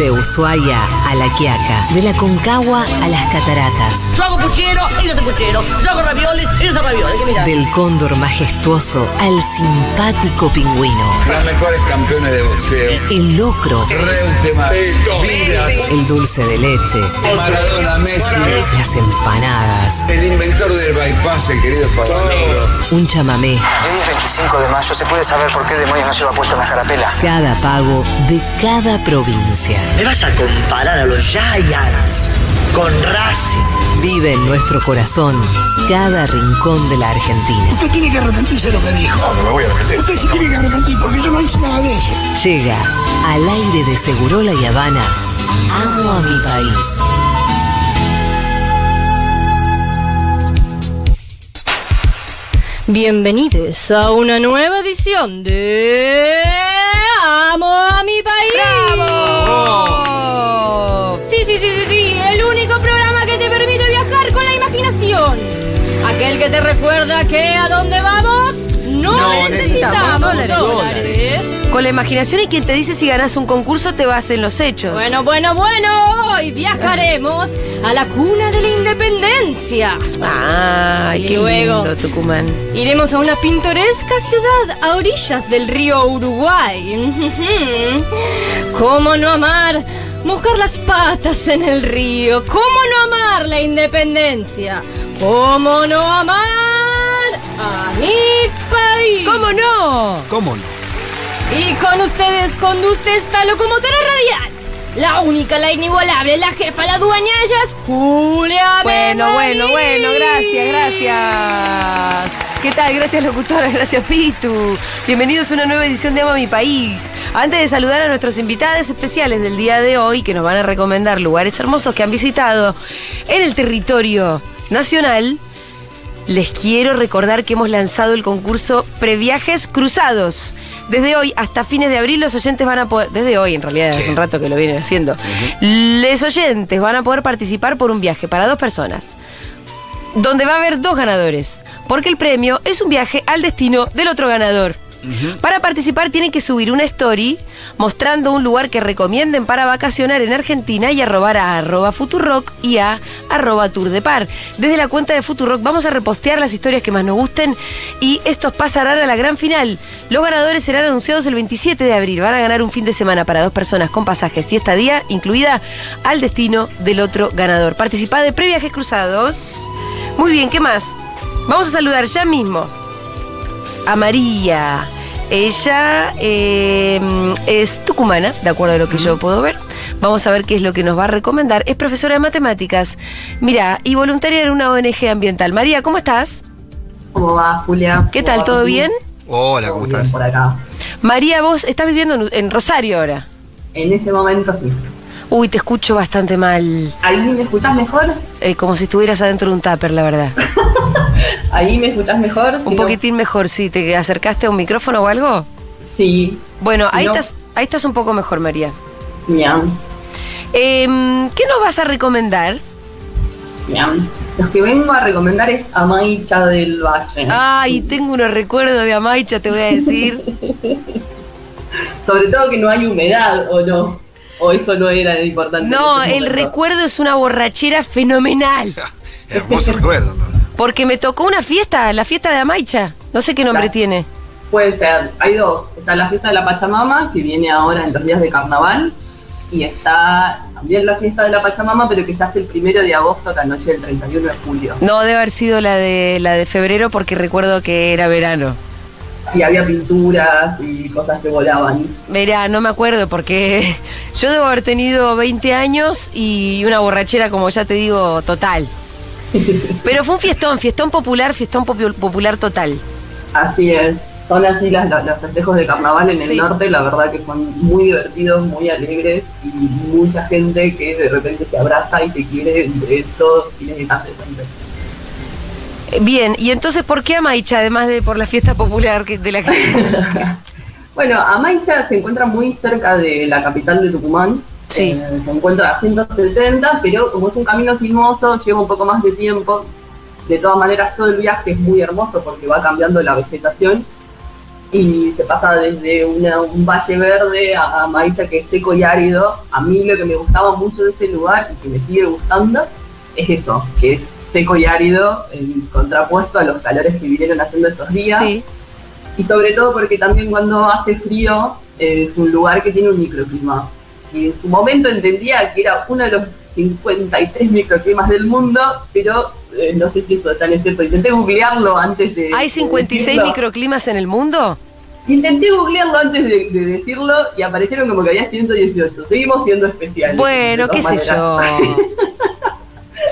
De Ushuaia a La Quiaca, de la Concagua a las Cataratas. Yo hago puchero, ellos hacen puchero. Yo hago ravioles, ellos hacen ravioles. ¿Qué mirá? Del cóndor majestuoso al simpático pingüino. Los mejores campeones de boxeo. El locro, Reutemann, Vilas, el dulce de leche, Maradona, Messi. las empanadas, El inventor del bypass, el querido Favaloro. un chamamé. El día 25 de mayo se puede saber por qué demonios no lleva puesta una carapela. Cada pago de cada provincia. ¿Me vas a comparar a los Giants con Racing? Vive en nuestro corazón cada rincón de la Argentina. Usted tiene que arrepentirse de lo que dijo. No, no me voy a arrepentir. Usted sí tiene que arrepentir porque yo no hice nada de eso. Llega al aire de Segurola y Habana. Amo a mi país. Bienvenidos a una nueva edición de recuerda que a dónde vamos no, necesitamos, dólares. dólares. Con la imaginación y quien te dice si ganas un concurso te vas en los hechos. Bueno, bueno, bueno, hoy viajaremos a la cuna de la independencia. Ay, Y qué luego- lindo Tucumán. Iremos a una pintoresca ciudad a orillas del río Uruguay. ¿Cómo no amar? Mojar las patas en el río. ¿Cómo no amar la independencia? ¿Cómo no amar a mi país? ¿Cómo no? ¿Cómo no? Y con ustedes conduce esta locomotora radial. La única, la inigualable, la jefa, la dueña, ella es Julia Bueno, bueno, bueno, gracias, gracias. ¿Qué tal? Gracias, locutora, gracias, Pitu. Bienvenidos a una nueva edición de Amo a mi país. Antes de saludar a nuestros invitados especiales del día de hoy, que nos van a recomendar lugares hermosos que han visitado en el territorio nacional, les quiero recordar que hemos lanzado el concurso Previajes Cruzados. Desde hoy hasta fines de abril los oyentes van a poder, desde hoy en realidad, hace un rato que lo vienen haciendo, los oyentes van a poder participar por un viaje para dos personas, donde va a haber dos ganadores, porque el premio es un viaje al destino del otro ganador. Para participar tienen que subir una story mostrando un lugar que recomienden para vacacionar en Argentina y arrobar a arroba Futurock y a arroba Tour de Par. Desde la cuenta de Futurock vamos a repostear las historias que más nos gusten y estos pasarán a la gran final. Los ganadores serán anunciados el 27 de abril. Van a ganar un fin de semana para dos personas con pasajes y estadía incluida al destino del otro ganador. Participa de Previajes Cruzados. Muy bien, ¿qué más? Vamos a saludar ya mismo a María. Ella eh, es tucumana, de acuerdo a lo que yo puedo ver. Vamos a ver qué es lo que nos va a recomendar. Es profesora de matemáticas. Mira, y voluntaria en una ONG ambiental. María, ¿cómo estás? ¿Cómo va, Julia? ¿Qué ¿Cómo tal? ¿Todo bien? Hola, ¿cómo estás? por acá. María, vos estás viviendo en, en Rosario ahora. En este momento sí. Uy, te escucho bastante mal. ¿Ahí me escuchás mejor? Eh, como si estuvieras adentro de un tupper, la verdad. ¿Ahí me escuchás mejor? Si Un no- poquitín mejor, sí. ¿Te acercaste a un micrófono o algo? Sí. Bueno, Si ahí, no- estás, ahí estás un poco mejor, María. Miam, Em, ¿Qué nos vas a recomendar? miam. Los que vengo a recomendar es Amaicha del Valle. Ay, tengo unos recuerdos de Amaicha, te voy a decir. Sobre todo que no hay humedad, ¿o no? O eso no era importante. No, el recuerdo es una borrachera fenomenal. Hermoso recuerdo, ¿no? Porque me tocó una fiesta, la fiesta de Amaicha. No sé qué nombre Claro. tiene. Puede ser. Hay dos. Está la fiesta de la Pachamama, que viene ahora en los días de carnaval. Y está también la fiesta de la Pachamama, pero que se hace el primero de agosto, la noche del 31 de julio. No, debe haber sido la de la de febrero porque recuerdo que era verano. Y había pinturas y cosas que volaban. Verá, no me acuerdo porque yo debo haber tenido 20 años y una borrachera, como ya te digo, total. Pero fue un fiestón, fiestón popular, fiestón popu- popular total. Así es. Son así las, las- los festejos de carnaval en Sí. el norte, la verdad que son muy divertidos, muy alegres y mucha gente que de repente se abraza y se quiere entre todos tarde siempre. Eh, Bien, y entonces, ¿por qué Amaicha, además de por la fiesta popular que- de la que... Bueno, Amaicha se encuentra muy cerca de la capital de Tucumán. Sí. Eh, se encuentra a 170, pero como es un camino sinuoso, lleva un poco más de tiempo. De todas maneras, todo el viaje es muy hermoso porque va cambiando la vegetación. y se pasa desde una- un valle verde a, a que es seco y árido. A mí lo que me gustaba mucho de este lugar y que me sigue gustando es eso, que es seco y árido en contrapuesto a los calores que vinieron haciendo estos días. Sí. Y sobre todo porque también cuando hace frío eh, es un lugar que tiene un microclima. Y en su momento entendía que era uno de los 53 microclimas del mundo, pero eh, no sé si eso tan es cierto. Intenté googlearlo antes de... ¿Hay de 56 decirlo. microclimas en el mundo? Intenté googlearlo antes de, de decirlo y aparecieron como que había 118. Seguimos siendo especiales. Bueno, qué sé yo.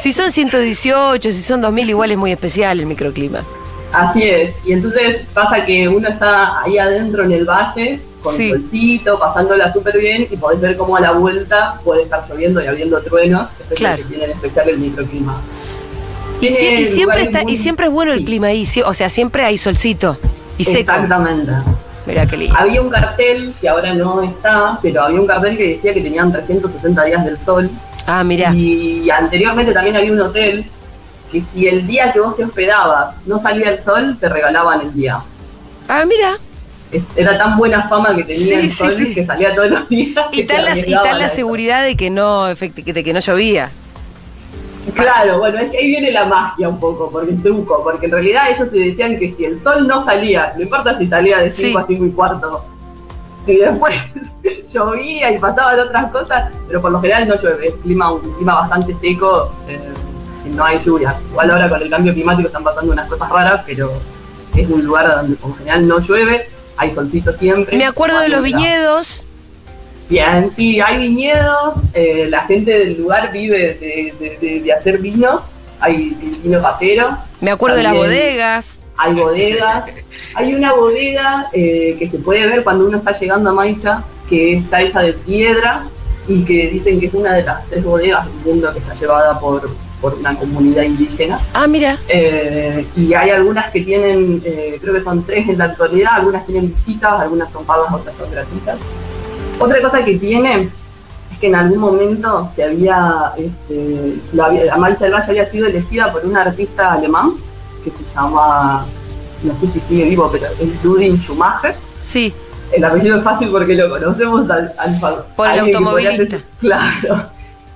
Si son 118, si son 2000, igual es muy especial el microclima. Así es. Y entonces pasa que uno está ahí adentro en el valle, con Sí. solcito, pasándola súper bien, y podés ver cómo a la vuelta puede estar lloviendo y habiendo truenos. Eso es Claro. que tiene en especial el microclima. Y, Tiene si- y siempre lugares está, muy- y siempre es bueno el clima ahí, o sea, siempre hay solcito y seco. Exactamente. Mira qué lindo. Había un cartel que ahora no está, pero había un cartel que decía que tenían 360 días del sol. Ah, mira. Y anteriormente también había un hotel que si el día que vos te hospedabas no salía el sol, te regalaban el día. Ah, mira. Era tan buena fama que tenía Sí, el sol sí. que salía todos los días. Y tal, la, y tal seguridad de que no de que no llovía. Claro, bueno, es que ahí viene la magia un poco, porque el truco, porque en realidad ellos te decían que si el sol no salía, no importa si salía de 5 Sí. a 5 y cuarto, y después llovía y pasaban otras cosas, pero por lo general no llueve, es clima, un clima bastante seco, eh, y no hay lluvia. Igual ahora con el cambio climático están pasando unas cosas raras, pero es un lugar donde por lo general no llueve, hay solcito siempre. Me acuerdo de los viñedos. Bien, sí, hay viñedos, eh, la gente del lugar vive de, de- de- de hacer vino, hay vino patero, Me acuerdo de las bodegas. hay bodegas, hay una bodega eh, que se puede ver cuando uno está llegando a Maicha, que está hecha de piedra y que dicen que es una de las tres bodegas del mundo que está llevada por, por una comunidad indígena. Ah, mira. Eh, y hay algunas que tienen, eh, creo que son tres en la actualidad, algunas tienen visitas, algunas son pagas, otras son gratuitas. Otra cosa que tiene es que en algún momento se había, este, lo había- la Marcha del Valle había sido elegida por un artista alemán que se llama, no sé si sigue vivo, pero es Ludwig Schumacher. Sí. El apellido es fácil porque lo conocemos al, al- Por el automovilista. Claro.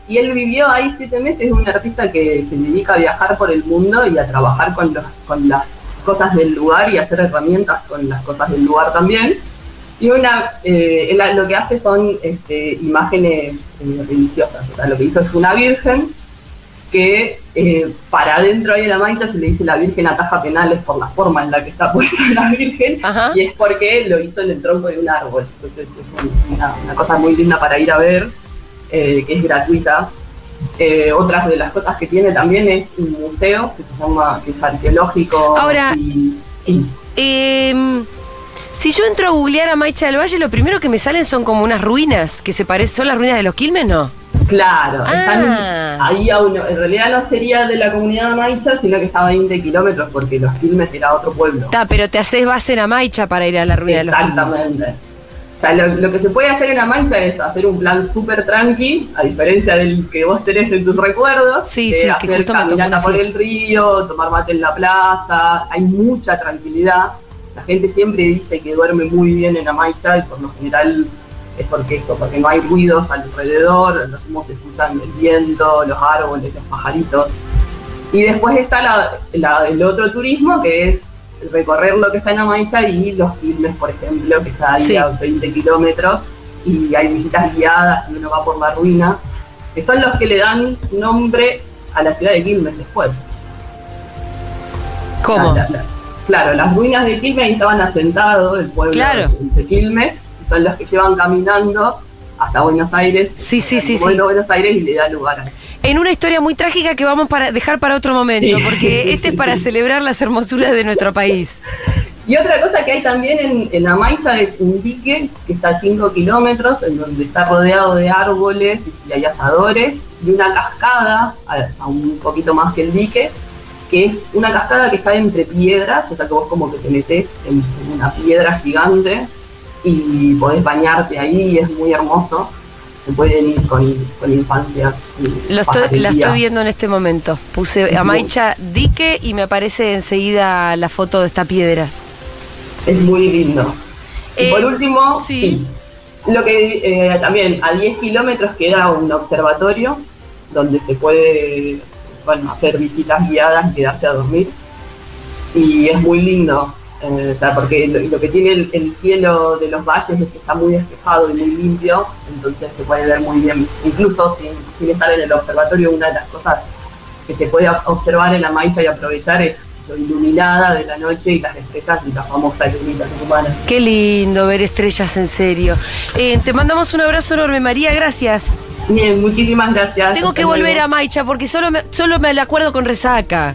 Y él vivió ahí siete meses, es un artista que se dedica a viajar por el mundo y a trabajar con, los, con las cosas del lugar y hacer herramientas con las cosas del lugar también. Y una, eh, él lo que hace son este, imágenes eh, religiosas. O sea, lo que hizo es una virgen que eh, para adentro ahí de la mancha se le dice la virgen ataja penales por la forma en la que está puesta la virgen Ajá. y es porque lo hizo en el tronco de un árbol. Entonces es un- una, una cosa muy linda para ir a ver, eh, que es gratuita. Eh, otras de las cosas que tiene también es un museo que se llama, que es arqueológico. Ahora- y- sí. Em, si yo entro a googlear a Maicha del Valle, lo primero que me salen son como unas ruinas que se parecen. ¿Son las ruinas de los Quilmes, no? Claro, Ah. están ahí a uno. En realidad no sería de la comunidad de Maicha, sino que estaba a 20 kilómetros porque Los Quilmes era otro pueblo. Está, pero te haces base en Maicha para ir a la ruina de los Quilmes. Exactamente. Sea, lo, lo que se puede hacer en la mancha es hacer un plan súper tranqui, a diferencia del que vos tenés en tus recuerdos. Sí, sí, que hacer justo me tocó caminata una por el río, tomar mate en la plaza, hay mucha tranquilidad. La gente siempre dice que duerme muy bien en Amaicha y por lo general es porque eso, porque no hay ruidos alrededor, los humos se escuchan el viento, los árboles, los pajaritos. Y después está la- la- el otro turismo que es recorrer lo que está en Amaicha y los filmes, por ejemplo, que está ahí Sí. a 20 kilómetros y hay visitas guiadas y uno va por la ruina, que son los que le dan nombre a la ciudad de Quilmes después. ¿Cómo? La- la- claro, las ruinas de Quilmes estaban asentados, el pueblo Claro. de Quilmes, son los que llevan caminando hasta Buenos Aires. Sí, sí, sí, sí. Bueno, Buenos Aires y le da lugar a En una historia muy trágica que vamos para dejar para otro momento, Sí. porque este es para celebrar las hermosuras de nuestro país. Y otra cosa que hay también en, en Amaiza es un dique que está a 5 kilómetros, en donde está rodeado de árboles y hay asadores, y una cascada, a, a un poquito más que el dique, que es una cascada que está entre piedras, o sea que vos como que te metés en, en una piedra gigante y podés bañarte ahí, y es muy hermoso. Se pueden ir con, con infancia. Lo estoy, la estoy viendo en este momento. Puse a Maicha Dique y me aparece enseguida la foto de esta piedra. es muy lindo. Y Eh, por último, sí. sí, lo que eh, también a 10 kilómetros queda un observatorio donde se puede bueno, hacer visitas guiadas y quedarse a dormir. Y es muy lindo, eh, o sea, porque lo, lo que tiene el, el cielo de los valles es que está muy despejado y muy limpio, entonces se puede ver muy bien, incluso sin, sin estar en el observatorio, una de las cosas que se puede observar en la Maicha y aprovechar es lo iluminada de la noche y las estrellas y la famosa lunita humana. Qué lindo ver estrellas en serio. Eh, te mandamos un abrazo enorme, María, gracias. Bien, muchísimas gracias. Tengo que volver a Maicha porque solo me, solo me la acuerdo con resaca.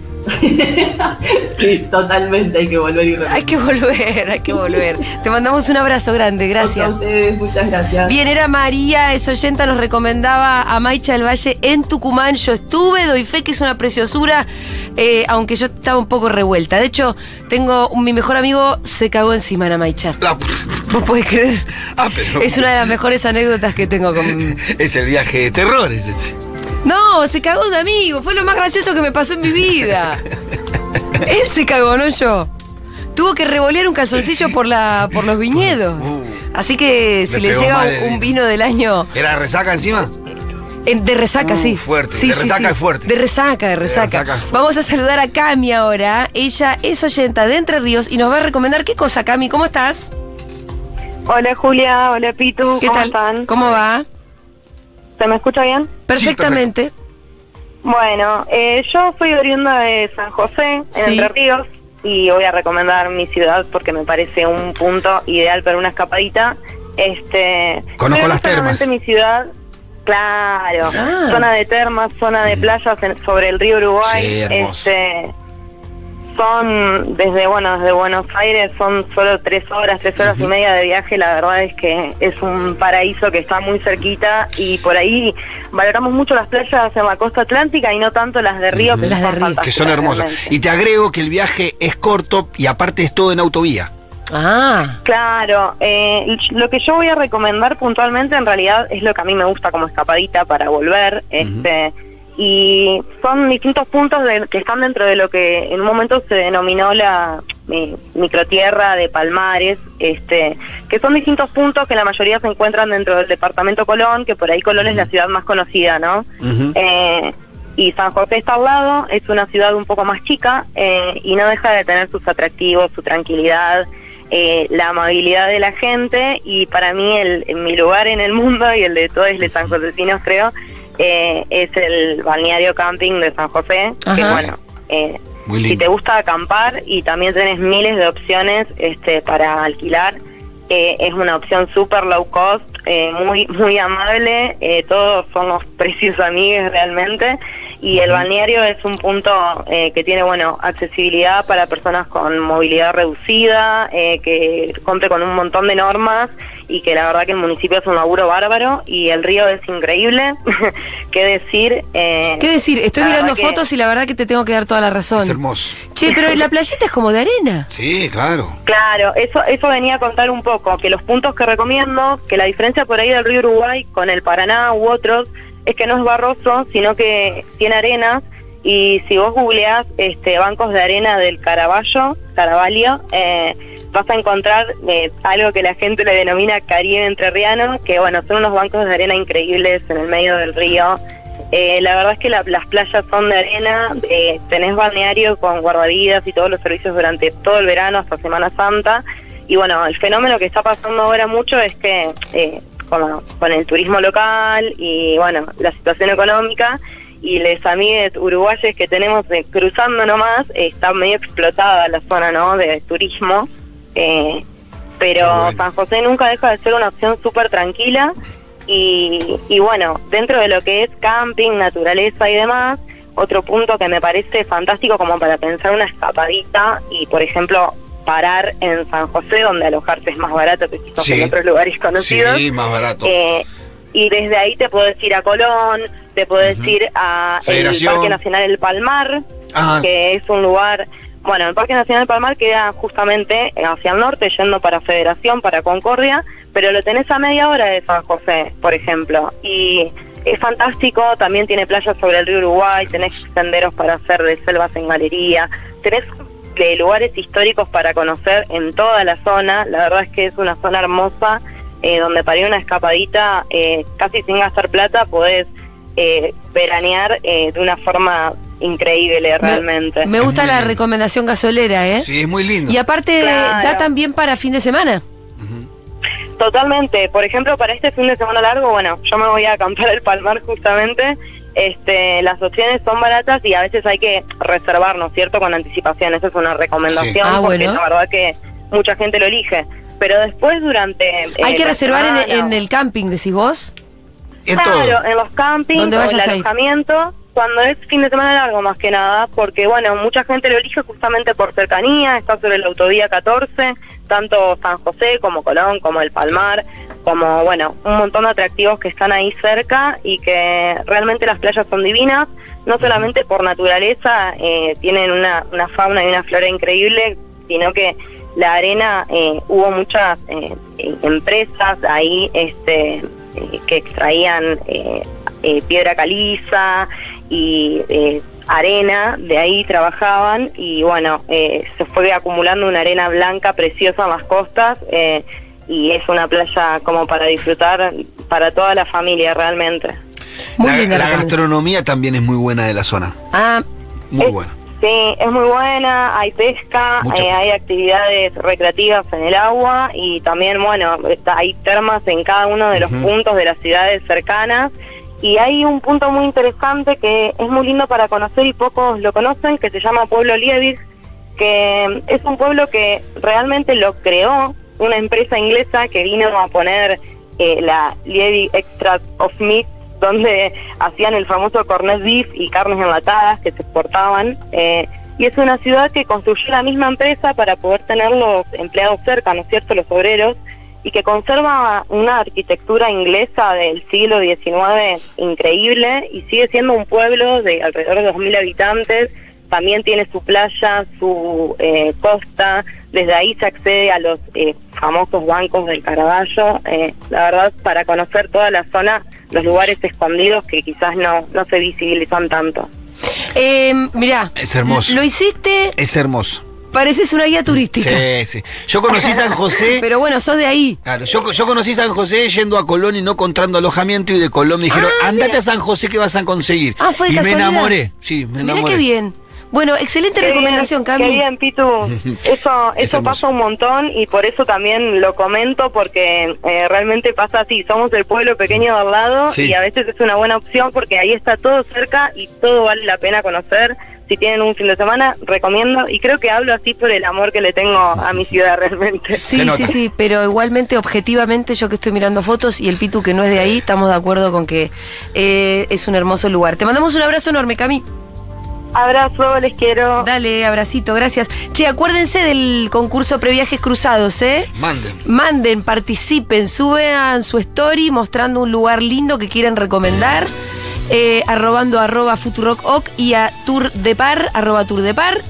Sí, totalmente hay que volver y repetir. Hay que volver, hay que volver. Te mandamos un abrazo grande, A gracias. ustedes, muchas gracias. Bien, era María, es oyenta, nos recomendaba a Maicha del Valle en Tucumán. Yo estuve, doy fe que es una preciosura, eh, aunque yo estaba un poco revuelta. De hecho, tengo un- mi mejor amigo se cagó encima en Maicha. La. ¿Vos podés creer? Ah, pero. Es una de las mejores anécdotas que tengo con... Es el viaje de terrores ese. No, se cagó un amigo, fue lo más gracioso que me pasó en mi vida. Él se cagó, no yo. Tuvo que revolear un calzoncillo por, la, por los viñedos. Así que si Le llega un, vino del año ¿Era resaca encima? en- de resaca, Uh, sí. fuerte. Sí, De sí, resaca sí. es fuerte. De resaca, de resaca. resaca es fuerte. Vamos a saludar a Cami ahora. Ella es oyenta de Entre Ríos y nos va a recomendar qué cosa, Cami. ¿Cómo estás? Hola Julia, hola Pitu, ¿Qué ¿cómo tal? están? ¿Cómo va? ¿Se me escucha bien? Perfectamente. Bueno, eh, yo soy oriunda de San José, en Sí. Entre Ríos, y voy a recomendar mi ciudad porque me parece un punto ideal para una escapadita. Este, Conozco pero las termas. mi ciudad, claro, Ah. zona de termas, zona de playas en- sobre el río Uruguay. Sí, hermoso. este, son desde bueno desde Buenos Aires son solo tres horas tres horas y media de viaje la verdad es que es un paraíso que está muy cerquita y por ahí valoramos mucho las playas en la costa atlántica y no tanto las de río que Las de son río. Que son hermosas. realmente. Y te agrego que el viaje es corto y aparte es todo en autovía. Ah, Claro, eh, lo que yo voy a recomendar puntualmente en realidad es lo que a mí me gusta como escapadita para volver, este y son distintos puntos de- que están dentro de lo que en un momento se denominó la eh, microtierra de Palmares, este que son distintos puntos que la mayoría se encuentran dentro del departamento Colón, que por ahí Colón es la ciudad más conocida, ¿no? Eh, y San José está al lado, es una ciudad un poco más chica eh, y no deja de tener sus atractivos, su tranquilidad, eh, la amabilidad de la gente y para mí el, mi lugar en el mundo y el de todos los sanjosecinos creo eh, es el balneario camping de San José, que bueno, eh, si te gusta acampar y también tenés miles de opciones este, para alquilar, eh, es una opción súper low cost, eh, muy muy amable, eh, todos somos precios amigos realmente y el balneario es un punto eh, que tiene bueno accesibilidad para personas con movilidad reducida, eh, que cumple con un montón de normas y que la verdad que el municipio es un laburo bárbaro y el río es increíble, qué decir. eh, ¿qué decir? Estoy mirando que- fotos y la verdad que te tengo que dar toda la razón. Es hermoso. Che, pero la playita es como de arena. Sí, claro. Claro, eso eso venía a contar un poco, que los puntos que recomiendo, que la diferencia por ahí del río Uruguay con el Paraná u otros, es que no es barroso, sino que tiene arenas, y si vos googleás este, bancos de arena del Caraballo, Caraballo, eh, vas a encontrar eh, algo que la gente le denomina Caribe Entrerriano, que bueno, son unos bancos de arena increíbles en el medio del río, eh, la verdad es que la- las playas son de arena, eh, tenés balneario con guardavidas y todos los servicios durante todo el verano hasta Semana Santa. Y bueno, el fenómeno que está pasando ahora mucho es que eh, con, con el turismo local y bueno, la situación económica y les amigues uruguayes que tenemos eh, cruzando nomás, eh, está medio explotada la zona ¿no? de turismo. Eh, pero San José nunca deja de ser una opción súper tranquila y, y bueno, dentro de lo que es camping, naturaleza y demás, otro punto que me parece fantástico como para pensar una escapadita y por ejemplo parar en San José donde alojarse es más barato que quizás Sí. en otros lugares conocidos. Sí, más barato. Eh, y desde ahí te puedes ir a Colón, te puedes ir a el Federación. Parque Nacional El Palmar, Ah. que es un lugar, bueno, el Parque Nacional El Palmar queda justamente hacia el norte, yendo para Federación, para Concordia, pero lo tenés a media hora de San José, por ejemplo, y es fantástico, también tiene playas sobre el río Uruguay, tenés senderos para hacer de selvas en galería, tenés de lugares históricos para conocer en toda la zona. La verdad es que es una zona hermosa eh, donde para ir una escapadita eh, casi sin gastar plata podés eh, veranear eh, de una forma increíble realmente. Me gusta la recomendación gasolera, ¿eh? Sí, es muy lindo. Y aparte Claro. da también para fin de semana. Totalmente. Por ejemplo, para este fin de semana largo, bueno, yo me voy a acampar el Palmar justamente. Este, las opciones son baratas y a veces hay que reservarnos, ¿cierto? Con anticipación. Esa es una recomendación Sí. Ah, porque bueno. la verdad que mucha gente lo elige. Pero después durante... Hay eh, que la reservar en, semana en el camping, decís vos. En claro, todo. en los campings Donde o el vayas a ir. alojamiento, cuando es fin de semana largo más que nada, porque bueno, mucha gente lo elige justamente por cercanía, está sobre la autovía 14, tanto San José como Colón, como el Palmar, como bueno, un montón de atractivos que están ahí cerca y que realmente las playas son divinas, no solamente por naturaleza, eh, tienen una, una fauna y una flora increíble, sino que la arena eh, hubo muchas eh, empresas ahí este eh, que extraían eh, eh, piedra caliza y eh, arena, de ahí trabajaban y bueno, eh, se fue acumulando una arena blanca preciosa en las costas eh, y es una playa como para disfrutar para toda la familia realmente. Muy la, gastronomía también es muy buena de la zona. Ah, Muy Es- buena. Sí, es muy buena, hay pesca, eh, pesca. hay actividades recreativas en el agua y también, bueno, está, hay termas en cada uno de los puntos de las ciudades cercanas. Y hay un punto muy interesante que es muy lindo para conocer y pocos lo conocen, que se llama Pueblo Liebig, que es un pueblo que realmente lo creó una empresa inglesa que vino a poner eh, la Liebig Extract of Meat, donde hacían el famoso cornet beef y carnes enlatadas que se exportaban. eh, y es una ciudad que construyó la misma empresa para poder tener los empleados cerca, ¿no es cierto?, los obreros, y que conserva una arquitectura inglesa del siglo XIX increíble y sigue siendo un pueblo de alrededor de 2.000 habitantes. También tiene su playa, su eh, costa, desde ahí se accede a los eh, famosos bancos del Caraballo. Eh, la verdad, para conocer toda la zona, los lugares escondidos que quizás no, no se visibilizan tanto. eh, mirá. Es hermoso. Lo hiciste, Es hermoso. Pareces una guía turística. Sí, sí. Yo conocí San José. Pero bueno, sos de ahí. Claro, yo, yo conocí San José yendo a Colón y no encontrando alojamiento y de Colón me dijeron, Ah, andate mira. a San José que vas a conseguir. Ah, fue de y me enamoré. Sí, me Mirá enamoré. qué bien. Bueno, excelente Qué recomendación, bien, Cami. Qué bien, Pitu. Eso, Es eso hermoso. pasa un montón y por eso también lo comento porque eh, realmente pasa así. Somos el pueblo pequeño de al lado Sí. y a veces es una buena opción porque ahí está todo cerca y todo vale la pena conocer. Si tienen un fin de semana, recomiendo y creo que hablo así por el amor que le tengo a mi ciudad realmente. Sí, sí, sí, pero igualmente, objetivamente, yo que estoy mirando fotos y el Pitu que no es de ahí, estamos de acuerdo con que eh, es un hermoso lugar. Te mandamos un abrazo enorme, Cami. Abrazo, les quiero. Dale, abracito, gracias. Che, acuérdense del concurso Previajes Cruzados, ¿eh? Manden. Manden, participen, suban su story mostrando un lugar lindo que quieran recomendar, eh, arrobando arroba futurock y a Tour de Par, arroba Tour de Par.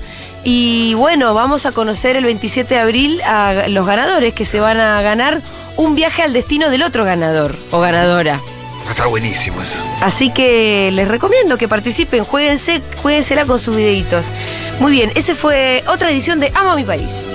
Y bueno, vamos a conocer el 27 de abril a los ganadores que se van a ganar un viaje al destino del otro ganador o ganadora. Va a estar buenísimo eso. Así que les recomiendo que participen, jueguense, jueguensela con sus videitos. Muy bien, ese fue otra edición de Amo a mi país.